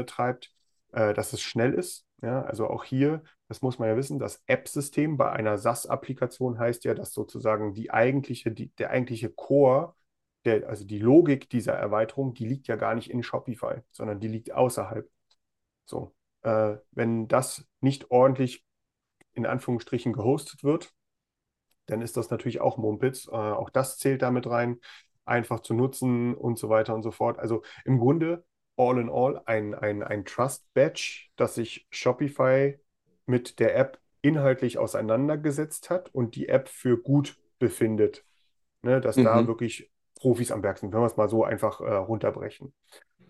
äh, treibt, äh, dass es schnell ist. Ja, also auch hier, das muss man ja wissen, das App-System bei einer SaaS-Applikation heißt ja, dass sozusagen die eigentliche, die, der eigentliche Core, der, also die Logik dieser Erweiterung, die liegt ja gar nicht in Shopify, sondern die liegt außerhalb. So, äh, wenn das nicht ordentlich in Anführungsstrichen gehostet wird, dann ist das natürlich auch Mumpitz. Äh, auch das zählt damit rein, einfach zu nutzen und so weiter und so fort. Also im Grunde all in all ein, ein, ein Trust-Badge, das sich Shopify mit der App inhaltlich auseinandergesetzt hat und die App für gut befindet. Ne, dass mhm. da wirklich Profis am Werk sind, wenn wir es mal so einfach äh, runterbrechen.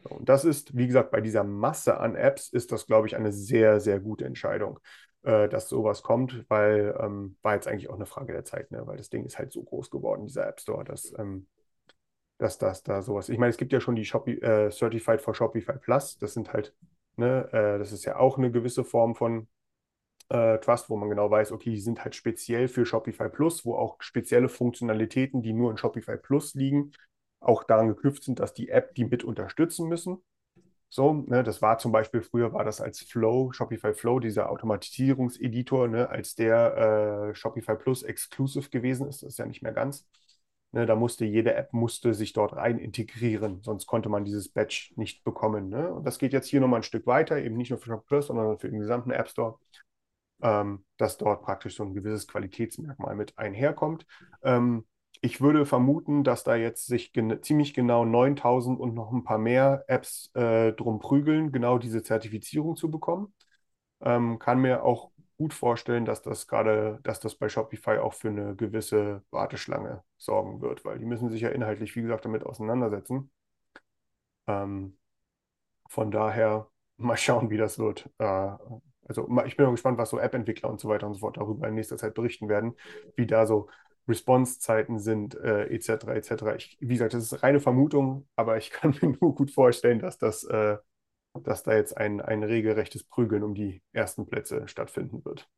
Und das ist, wie gesagt, bei dieser Masse an Apps ist das, glaube ich, eine sehr, sehr gute Entscheidung, äh, dass sowas kommt, weil ähm, war jetzt eigentlich auch eine Frage der Zeit, ne? weil das Ding ist halt so groß geworden, dieser App Store, dass ähm, dass das da sowas. Ich meine, es gibt ja schon die Shopee, äh, Certified for Shopify Plus. Das sind halt, ne, äh, das ist ja auch eine gewisse Form von äh, Trust, wo man genau weiß, okay, die sind halt speziell für Shopify Plus, wo auch spezielle Funktionalitäten, die nur in Shopify Plus liegen, auch daran geknüpft sind, dass die App die mit unterstützen müssen. So, ne, das war zum Beispiel, früher war das als Flow, Shopify Flow, dieser Automatisierungseditor, ne, als der äh, Shopify Plus exclusive gewesen ist, das ist ja nicht mehr ganz. Ne, da musste jede App musste sich dort rein integrieren, sonst konnte man dieses Badge nicht bekommen. Ne? Und das geht jetzt hier nochmal ein Stück weiter, eben nicht nur für Shop Plus, sondern für den gesamten App Store, ähm, dass dort praktisch so ein gewisses Qualitätsmerkmal mit einherkommt. Ähm, ich würde vermuten, dass da jetzt sich gen ziemlich genau 9000 und noch ein paar mehr Apps äh, drum prügeln, genau diese Zertifizierung zu bekommen. Ähm, kann mir auch gut vorstellen, dass das gerade, dass das bei Shopify auch für eine gewisse Warteschlange sorgen wird, weil die müssen sich ja inhaltlich, wie gesagt, damit auseinandersetzen. Ähm, von daher [LAUGHS] mal schauen, wie das wird. Äh, also ich bin mal gespannt, was so App-Entwickler und so weiter und so fort darüber in nächster Zeit berichten werden, wie da so Response-Zeiten sind, äh, etc. etc. Ich, wie gesagt, das ist reine Vermutung, aber ich [LAUGHS] kann mir nur gut vorstellen, dass das äh, dass da jetzt ein, ein regelrechtes Prügeln um die ersten Plätze stattfinden wird.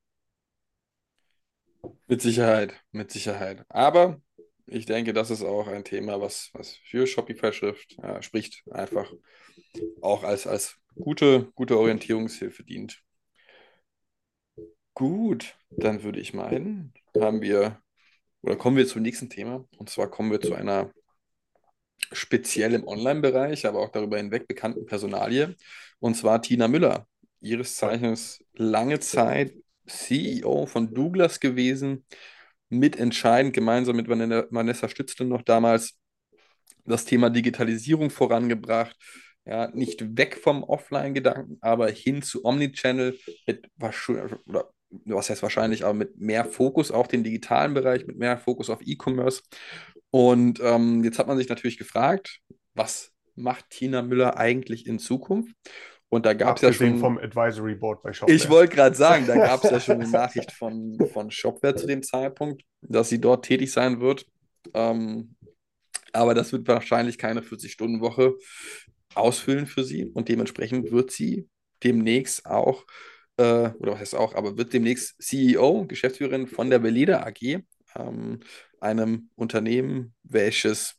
Mit Sicherheit, mit Sicherheit. Aber ich denke, das ist auch ein Thema, was, was für Shopify-Schrift äh, spricht, einfach auch als, als gute, gute Orientierungshilfe dient. Gut, dann würde ich meinen, haben wir, oder kommen wir zum nächsten Thema. Und zwar kommen wir zu einer speziell im Online-Bereich, aber auch darüber hinweg bekannten Personalie. Und zwar Tina Müller, ihres Zeichens lange Zeit CEO von Douglas gewesen, mitentscheidend gemeinsam mit Vanessa Stützle noch damals das Thema Digitalisierung vorangebracht, Ja, nicht weg vom Offline-Gedanken, aber hin zu Omnichannel mit oder was heißt wahrscheinlich, aber mit mehr Fokus auf den digitalen Bereich, mit mehr Fokus auf E-Commerce. Und ähm, jetzt hat man sich natürlich gefragt, was macht Tina Müller eigentlich in Zukunft? Und da gab es ja schon. vom Advisory Board bei Shopware. Ich wollte gerade sagen, da gab es ja schon [LAUGHS] eine Nachricht von, von Shopware zu dem Zeitpunkt, dass sie dort tätig sein wird. Ähm, aber das wird wahrscheinlich keine 40-Stunden-Woche ausfüllen für sie und dementsprechend wird sie demnächst auch, äh, oder was heißt auch, aber wird demnächst CEO, Geschäftsführerin von der Veleda AG, ähm, einem Unternehmen, welches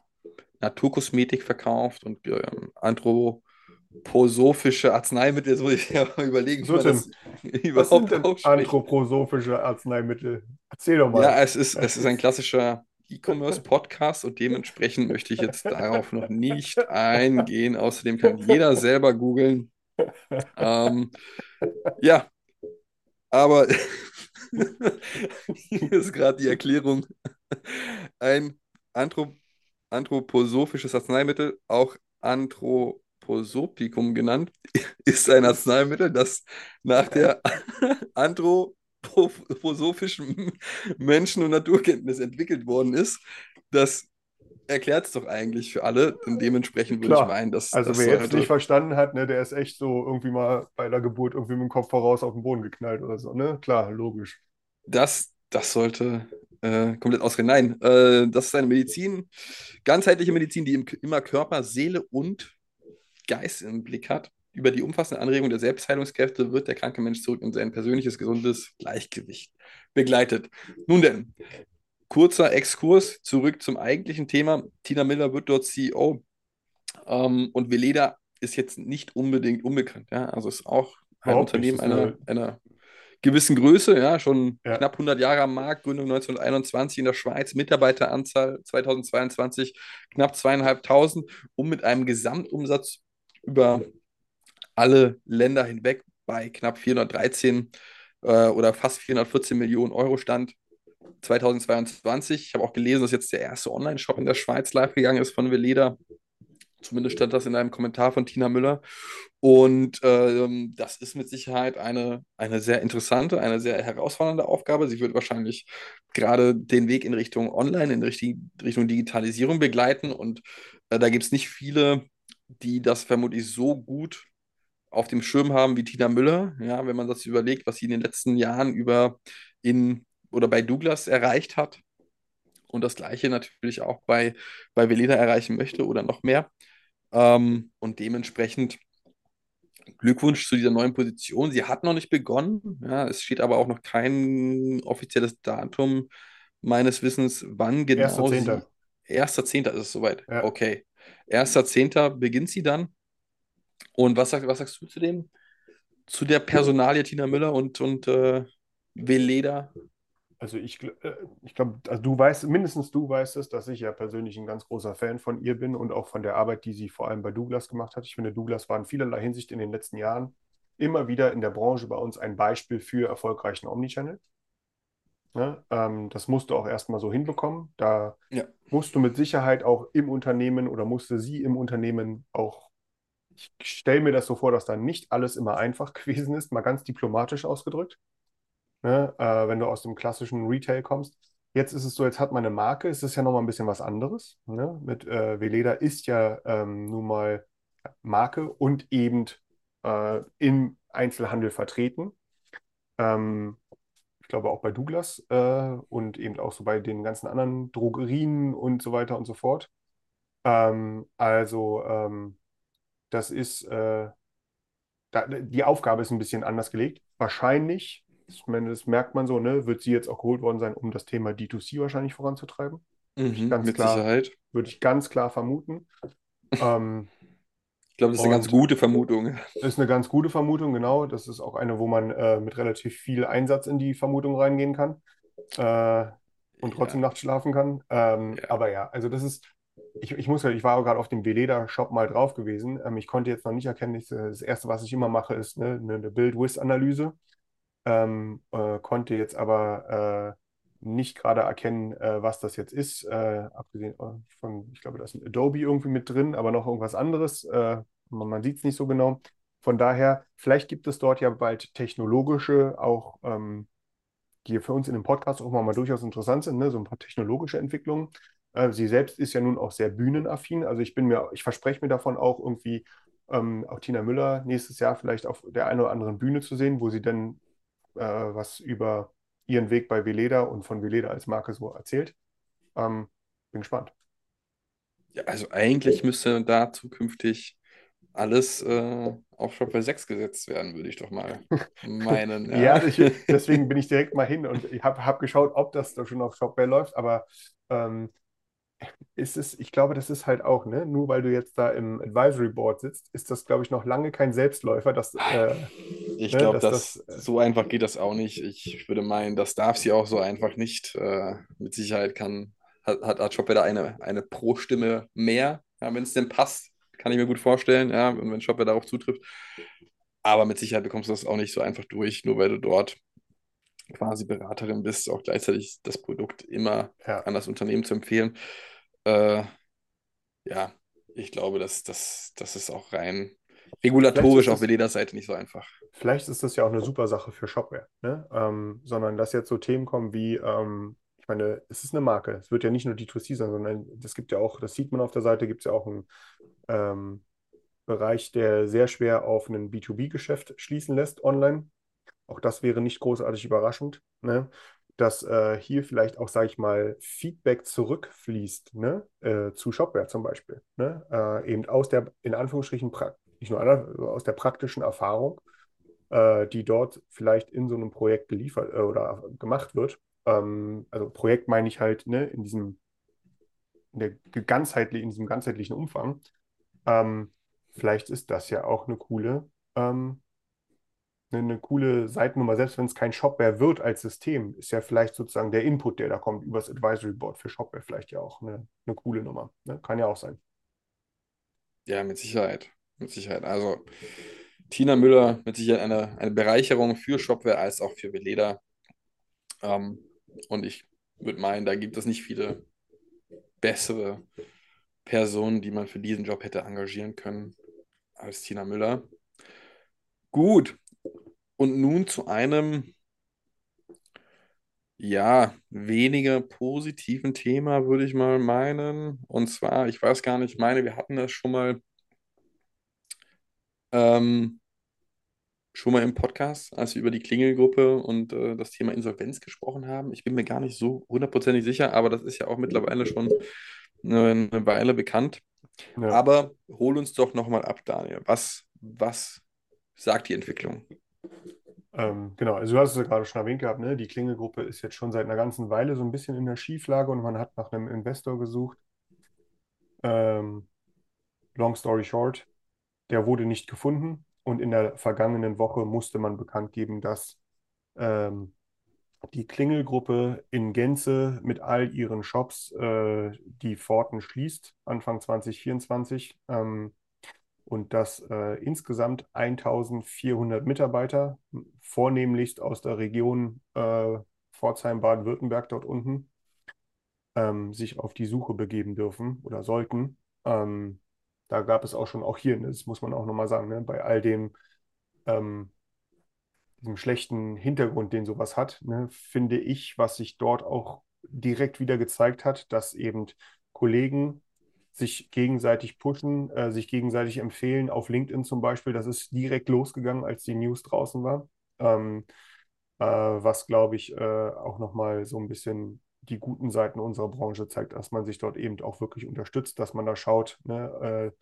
Naturkosmetik verkauft und äh, anthroposophische Arzneimittel. Muss ich ja überlegen, so, Tim, [LAUGHS] was sind denn anthroposophische Arzneimittel? Erzähl doch mal. Ja, es ist, es ist ein klassischer E-Commerce-Podcast und dementsprechend möchte ich jetzt darauf noch nicht eingehen. Außerdem kann jeder selber googeln. Ähm, ja, aber [LAUGHS] hier ist gerade die Erklärung. Ein Anthrop anthroposophisches Arzneimittel, auch Anthroposopicum genannt, [LAUGHS] ist ein Arzneimittel, das nach der [LAUGHS] Anthro anthroposophischen Menschen- und Naturkenntnis entwickelt worden ist. Das erklärt es doch eigentlich für alle. Und dementsprechend würde ich meinen, dass. Also, das wer jetzt nicht verstanden hat, ne, der ist echt so irgendwie mal bei der Geburt irgendwie mit dem Kopf voraus auf den Boden geknallt oder so, ne? Klar, logisch. Das, das sollte äh, komplett ausreden. Nein, äh, das ist eine Medizin, ganzheitliche Medizin, die im, immer Körper, Seele und Geist im Blick hat. Über die umfassende Anregung der Selbstheilungskräfte wird der kranke Mensch zurück in sein persönliches, gesundes Gleichgewicht begleitet. Nun denn, kurzer Exkurs zurück zum eigentlichen Thema. Tina Miller wird dort CEO ähm, und Veleda ist jetzt nicht unbedingt unbekannt. Ja? Also ist auch ein Überhaupt Unternehmen einer, einer gewissen Größe, ja, schon ja. knapp 100 Jahre am Markt, Gründung 1921 in der Schweiz, Mitarbeiteranzahl 2022 knapp zweieinhalbtausend und mit einem Gesamtumsatz über alle Länder hinweg bei knapp 413 äh, oder fast 414 Millionen Euro stand 2022. Ich habe auch gelesen, dass jetzt der erste Online-Shop in der Schweiz live gegangen ist von Veleda. Zumindest stand das in einem Kommentar von Tina Müller. Und ähm, das ist mit Sicherheit eine, eine sehr interessante, eine sehr herausfordernde Aufgabe. Sie wird wahrscheinlich gerade den Weg in Richtung Online, in Richtung, Richtung Digitalisierung begleiten. Und äh, da gibt es nicht viele, die das vermutlich so gut auf dem Schirm haben wie Tina Müller, ja, wenn man das überlegt, was sie in den letzten Jahren über in oder bei Douglas erreicht hat und das gleiche natürlich auch bei, bei Veleda erreichen möchte oder noch mehr. Ähm, und dementsprechend Glückwunsch zu dieser neuen Position. Sie hat noch nicht begonnen, ja, es steht aber auch noch kein offizielles Datum meines Wissens, wann genau. Erster Zehnter. Erster Zehnter ist es soweit. Ja. Okay. Erster Zehnter beginnt sie dann. Und was, sag, was sagst du zu dem? Zu der Personalie Tina Müller und, und äh, Veleda? Also ich, äh, ich glaube, also du weißt, mindestens du weißt es, dass ich ja persönlich ein ganz großer Fan von ihr bin und auch von der Arbeit, die sie vor allem bei Douglas gemacht hat. Ich finde, Douglas war in vielerlei Hinsicht in den letzten Jahren immer wieder in der Branche bei uns ein Beispiel für erfolgreichen Omnichannel. Ne? ähm, das musst du auch erstmal so hinbekommen. Da ja. musst du mit Sicherheit auch im Unternehmen oder musste sie im Unternehmen auch ich stelle mir das so vor, dass da nicht alles immer einfach [LAUGHS] gewesen ist, mal ganz diplomatisch ausgedrückt. Ne? Äh, wenn du aus dem klassischen Retail kommst. Jetzt ist es so, jetzt hat man eine Marke, es ist ja nochmal ein bisschen was anderes. Ne? Mit äh, Veleda ist ja ähm, nun mal Marke und eben äh, im Einzelhandel vertreten. Ähm, ich glaube auch bei Douglas äh, und eben auch so bei den ganzen anderen Drogerien und so weiter und so fort. Ähm, also ähm, das ist, äh, da, die Aufgabe ist ein bisschen anders gelegt. Wahrscheinlich, ich meine, das merkt man so, ne, wird sie jetzt auch geholt worden sein, um das Thema D2C wahrscheinlich voranzutreiben. Mhm, ganz mit klar, Sicherheit. Würde ich ganz klar vermuten. [LAUGHS] ähm, ich glaube, das ist eine ganz gute Vermutung. Das ist eine ganz gute Vermutung, genau. Das ist auch eine, wo man äh, mit relativ viel Einsatz in die Vermutung reingehen kann äh, und trotzdem ja. nachts schlafen kann. Ähm, ja. Aber ja, also das ist, ich, ich muss ja, ich war gerade auf dem Veleda-Shop mal drauf gewesen. Ähm, ich konnte jetzt noch nicht erkennen, ich, das erste, was ich immer mache, ist ne, eine Build-With-Analyse. Ähm, äh, konnte jetzt aber äh, nicht gerade erkennen, äh, was das jetzt ist. Äh, abgesehen äh, von, ich glaube, da ist ein Adobe irgendwie mit drin, aber noch irgendwas anderes. Äh, man, sieht es nicht so genau. Von daher, vielleicht gibt es dort ja bald technologische, auch ähm, die für uns in dem Podcast auch mal durchaus interessant sind, ne? so ein paar technologische Entwicklungen. Sie selbst ist ja nun auch sehr bühnenaffin. Also ich bin mir, ich verspreche mir davon auch irgendwie ähm, auch Tina Müller nächstes Jahr vielleicht auf der einen oder anderen Bühne zu sehen, wo sie dann äh, was über ihren Weg bei Veleda und von Veleda als Marke so erzählt. Ähm, bin gespannt. Ja, also eigentlich müsste da zukünftig alles äh, auf Shopware 6 gesetzt werden, würde ich doch mal [LAUGHS] meinen. ja, ich, deswegen bin ich direkt mal hin und ich habe hab geschaut, ob das da schon auf Shopware läuft, aber ähm, ist es, ich glaube, das ist halt auch, ne, nur weil du jetzt da im Advisory Board sitzt, ist das, glaube ich, noch lange kein Selbstläufer. Dass, äh, ich ne, glaube, dass das, so einfach geht das auch nicht. Ich würde meinen, das darf sie auch so einfach nicht. Äh, mit Sicherheit kann, hat, hat, hat da eine, eine Pro-Stimme mehr, ja, wenn es denn passt. Kann ich mir gut vorstellen, ja, und wenn Shopware darauf zutrifft. Aber mit Sicherheit bekommst du das auch nicht so einfach durch, nur weil du dort quasi Beraterin bist, auch gleichzeitig das Produkt immer ja. an das Unternehmen zu empfehlen. Äh, ja, ich glaube, dass das, das ist auch rein regulatorisch auf jeder Seite nicht so einfach. Vielleicht ist das ja auch eine super Sache für Shopware, ne? Ähm, sondern dass jetzt so Themen kommen wie, ähm, ich meine, es ist eine Marke. Es wird ja nicht nur D2C sein, sondern es gibt ja auch, das sieht man auf der Seite, gibt es ja auch einen ähm, Bereich, der sehr schwer auf ein B2B-Geschäft schließen lässt online. Auch das wäre nicht großartig überraschend, ne? dass äh, hier vielleicht auch, sage ich mal, Feedback zurückfließt ne? Äh, zu Shopware zum Beispiel. Ne? Äh, eben aus der, in Anführungsstrichen, nicht nur aus der praktischen Erfahrung, äh, die dort vielleicht in so einem Projekt geliefert äh, oder gemacht wird. Ähm, also Projekt meine ich halt ne, in diesem in, der ganzheitlich, in diesem ganzheitlichen Umfang. Ähm, vielleicht ist das ja auch eine coole ähm, eine coole Seitennummer, selbst wenn es kein Shopware wird als System, ist ja vielleicht sozusagen der Input, der da kommt, übers Advisory Board für Shopware vielleicht ja auch eine, eine coole Nummer. Ne? Kann ja auch sein. Ja, mit Sicherheit. Mit Sicherheit. Also Tina Müller mit Sicherheit eine, eine Bereicherung für Shopware als auch für Veleda. Ähm, und ich würde meinen, da gibt es nicht viele bessere Personen, die man für diesen Job hätte engagieren können als Tina Müller. Gut, und nun zu einem, ja, weniger positiven Thema, würde ich mal meinen. Und zwar, ich weiß gar nicht, ich meine, wir hatten das schon mal, ähm, schon mal im Podcast, als wir über die Klingelgruppe und äh, das Thema Insolvenz gesprochen haben. Ich bin mir gar nicht so hundertprozentig sicher, aber das ist ja auch mittlerweile schon eine, eine Weile bekannt. Ja. Aber hol uns doch nochmal ab, Daniel. Was, was sagt die Entwicklung? Ähm, genau, also du hast es ja gerade schon erwähnt gehabt, ne? Die Klingelgruppe ist jetzt schon seit einer ganzen Weile so ein bisschen in der Schieflage und man hat nach einem Investor gesucht. Ähm, long story short, der wurde nicht gefunden und in der vergangenen Woche musste man bekannt geben, dass ähm, die Klingelgruppe in Gänze mit all ihren Shops äh, die Pforten schließt, Anfang 2024. Ähm, und dass äh, insgesamt 1400 Mitarbeiter, vornehmlichst aus der Region äh, Pforzheim, Baden-Württemberg dort unten, ähm, sich auf die Suche begeben dürfen oder sollten. Ähm, da gab es auch schon, auch hier, das muss man auch nochmal sagen, ne, bei all dem, ähm, diesem schlechten Hintergrund, den sowas hat, ne, finde ich, was sich dort auch direkt wieder gezeigt hat, dass eben Kollegen sich gegenseitig pushen, äh, sich gegenseitig empfehlen, auf LinkedIn zum Beispiel. Das ist direkt losgegangen, als die News draußen war. Ähm, äh, was, glaube ich, äh, auch nochmal so ein bisschen die guten Seiten unserer Branche zeigt, dass man sich dort eben auch wirklich unterstützt, dass man da schaut. Ne,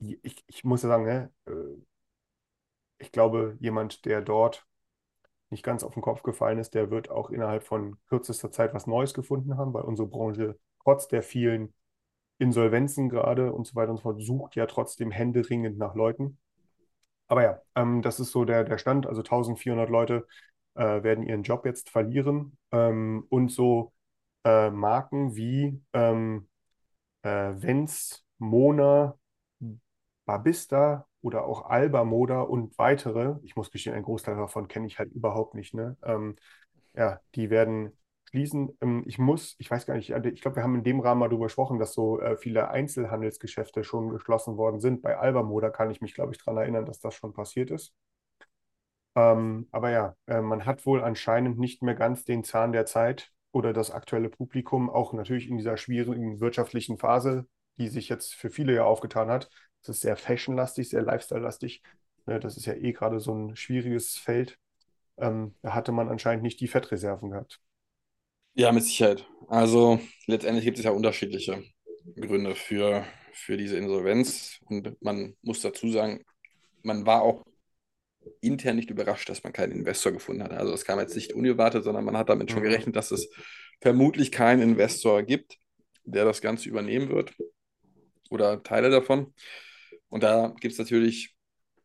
äh, ich, ich muss ja sagen, ne, äh, ich glaube, jemand, der dort nicht ganz auf den Kopf gefallen ist, der wird auch innerhalb von kürzester Zeit was Neues gefunden haben, weil unsere Branche trotz der vielen Insolvenzen gerade und so weiter und so fort, sucht ja trotzdem händeringend nach Leuten. Aber ja, ähm, das ist so der, der Stand. Also 1400 Leute äh, werden ihren Job jetzt verlieren. Ähm, und so äh, Marken wie ähm, äh, Vents, Mona, Babista oder auch Alba Moda und weitere, ich muss gestehen, ein Großteil davon kenne ich halt überhaupt nicht, ne? Ähm, ja, die werden schließen. Ähm, ich muss, ich weiß gar nicht, äh, ich glaube, wir haben in dem Rahmen mal darüber gesprochen, dass so äh, viele Einzelhandelsgeschäfte schon geschlossen worden sind. Bei Albamo, da kann ich mich, glaube ich, daran erinnern, dass das schon passiert ist. Ähm, aber ja, äh, man hat wohl anscheinend nicht mehr ganz den Zahn der Zeit oder das aktuelle Publikum, auch natürlich in dieser schwierigen wirtschaftlichen Phase, die sich jetzt für viele ja aufgetan hat. Es ist sehr fashionlastig, sehr lifestyle-lastig. Ne, das ist ja eh gerade so ein schwieriges Feld. Ähm, da hatte man anscheinend nicht die Fettreserven gehabt. Ja, mit Sicherheit. Also letztendlich gibt es ja unterschiedliche Gründe für, für diese Insolvenz. Und man muss dazu sagen, man war auch intern nicht überrascht, dass man keinen Investor gefunden hat. Also es kam jetzt nicht unerwartet, sondern man hat damit schon Mhm. gerechnet, dass es vermutlich keinen Investor gibt, der das Ganze übernehmen wird oder Teile davon. Und da gibt es natürlich,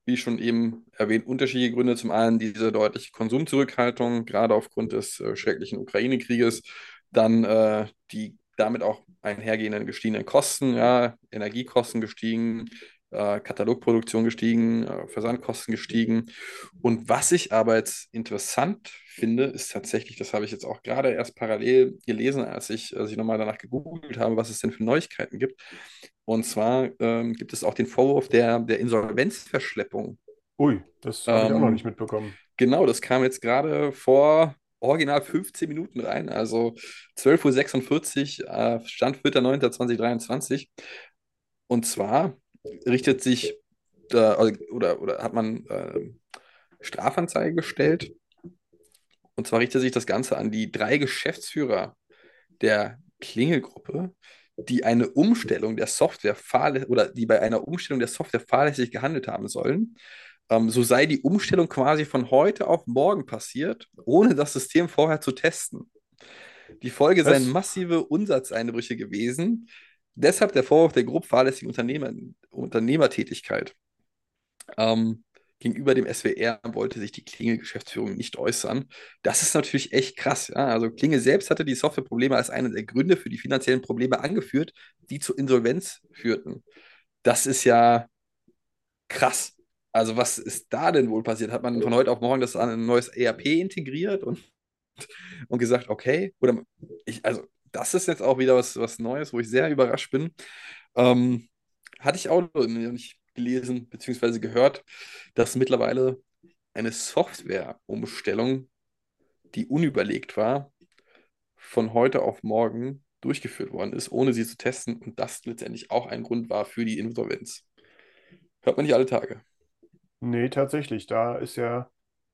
wie schon eben erwähnt, unterschiedliche Gründe. Zum einen diese deutliche Konsumzurückhaltung, gerade aufgrund des äh, schrecklichen Ukraine-Krieges. Dann äh, die damit auch einhergehenden gestiegenen Kosten, ja, Energiekosten gestiegen, äh, Katalogproduktion gestiegen, äh, Versandkosten gestiegen. Und was ich aber jetzt interessant finde, ist tatsächlich, das habe ich jetzt auch gerade erst parallel gelesen, als ich, als ich nochmal danach gegoogelt habe, was es denn für Neuigkeiten gibt. Und zwar ähm, gibt es auch den Vorwurf der, der Insolvenzverschleppung. Ui, das habe ich auch noch Ähm, nicht mitbekommen. Genau, das kam jetzt gerade vor original 15 Minuten rein, also 12.46 Uhr, äh, Stand 4.9.2023. Und zwar richtet sich äh, oder, oder hat man äh, Strafanzeige gestellt. Und zwar richtet sich das Ganze an die drei Geschäftsführer der Klingelgruppe, die eine Umstellung der Software fahrlä- oder die bei einer Umstellung der Software fahrlässig gehandelt haben sollen. Ähm, so sei die Umstellung quasi von heute auf morgen passiert, ohne das System vorher zu testen. Die Folge Was? seien massive Umsatzeinbrüche gewesen. Deshalb der Vorwurf der grob fahrlässigen Unternehmer, Unternehmertätigkeit. Ähm, gegenüber dem SWR wollte sich die Klingel-Geschäftsführung nicht äußern. Das ist natürlich echt krass. Ja? Also Klingel selbst hatte die Softwareprobleme als einen der Gründe für die finanziellen Probleme angeführt, die zur Insolvenz führten. Das ist ja krass. Also was ist da denn wohl passiert? Hat man von heute auf morgen das an ein neues ERP integriert und, und gesagt, okay, oder ich, also das ist jetzt auch wieder was, was Neues, wo ich sehr überrascht bin. Ähm, hatte ich auch nicht gelesen bzw. gehört, dass mittlerweile eine Softwareumstellung, die unüberlegt war, von heute auf morgen durchgeführt worden ist, ohne sie zu testen und das letztendlich auch ein Grund war für die Insolvenz. Hört man nicht alle Tage. Nee, tatsächlich. Da ist ja,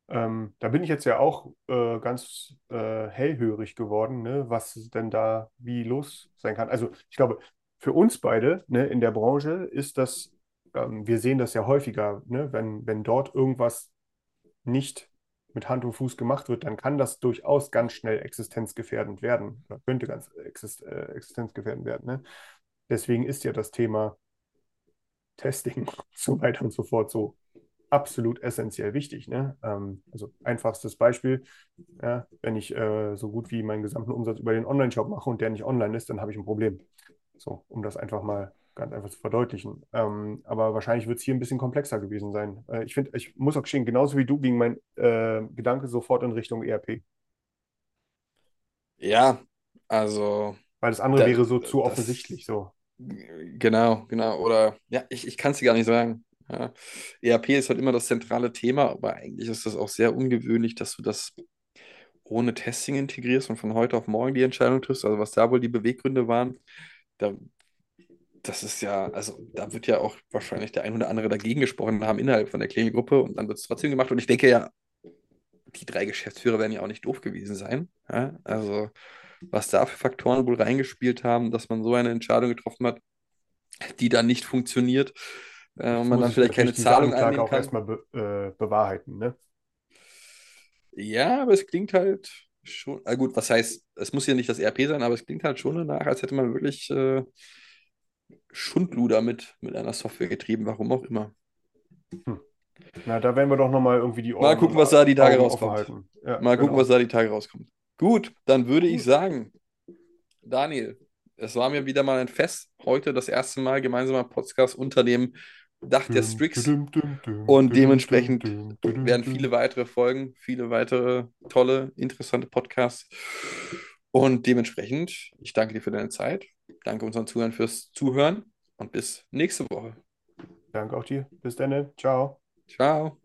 ähm, da bin ich jetzt ja auch äh, ganz äh, hellhörig geworden, ne, was denn da wie los sein kann. Also ich glaube, für uns beide, ne, in der Branche ist das, ähm, wir sehen das ja häufiger, ne, wenn, wenn dort irgendwas nicht mit Hand und Fuß gemacht wird, dann kann das durchaus ganz schnell existenzgefährdend werden. Oder könnte ganz exist äh, existenzgefährdend werden. Ne? Deswegen ist ja das Thema Testing [LAUGHS] und so weiter und so fort so absolut essentiell wichtig. Ne? Ähm, also einfachstes Beispiel, ja, wenn ich äh, so gut wie meinen gesamten Umsatz über den Online-Shop mache und der nicht online ist, dann habe ich ein Problem. So, um das einfach mal ganz einfach zu verdeutlichen. Ähm, aber wahrscheinlich wird es hier ein bisschen komplexer gewesen sein. Äh, ich finde, ich muss auch gestehen, genauso wie du ging mein äh, Gedanke sofort in Richtung ERP. Ja, also Weil das andere Da- wäre so zu das- offensichtlich so. Genau, genau. Oder ja, ich, ich kann es dir gar nicht sagen. Ja. ERP ist halt immer das zentrale Thema, aber eigentlich ist das auch sehr ungewöhnlich, dass du das ohne Testing integrierst und von heute auf morgen die Entscheidung triffst. Also was da wohl die Beweggründe waren, da, das ist ja, also da wird ja auch wahrscheinlich der ein oder andere dagegen gesprochen haben innerhalb von der Klingelgruppe und dann wird es trotzdem gemacht. Und ich denke ja, die drei Geschäftsführer werden ja auch nicht doof gewesen sein. Ja? Also was da für Faktoren wohl reingespielt haben, dass man so eine Entscheidung getroffen hat, die dann nicht funktioniert äh, und man dann ich vielleicht keine Zahlung Anklage annehmen auch kann. erstmal be äh, bewahrheiten, ne? Ja, aber es klingt halt schon, ah gut, was heißt, es muss ja nicht das ERP sein, aber es klingt halt schon danach, als hätte man wirklich äh, Schundluder mit, mit einer Software getrieben, warum auch immer. Na, da werden wir doch nochmal irgendwie die Ohren Mal gucken, was da die Tage Augen rauskommt. Ja, Mal gucken, genau. was da die Tage rauskommt. Gut, dann würde ich sagen, Daniel, es war mir wieder mal ein Fest. Heute das erste Mal gemeinsamer Podcast unter dem Dach der Strix. Und dementsprechend werden viele weitere Folgen, viele weitere tolle, interessante Podcasts. Und dementsprechend, ich danke dir für deine Zeit, danke unseren Zuhörern fürs Zuhören und bis nächste Woche. Danke auch dir. Bis dann. Ciao. Ciao.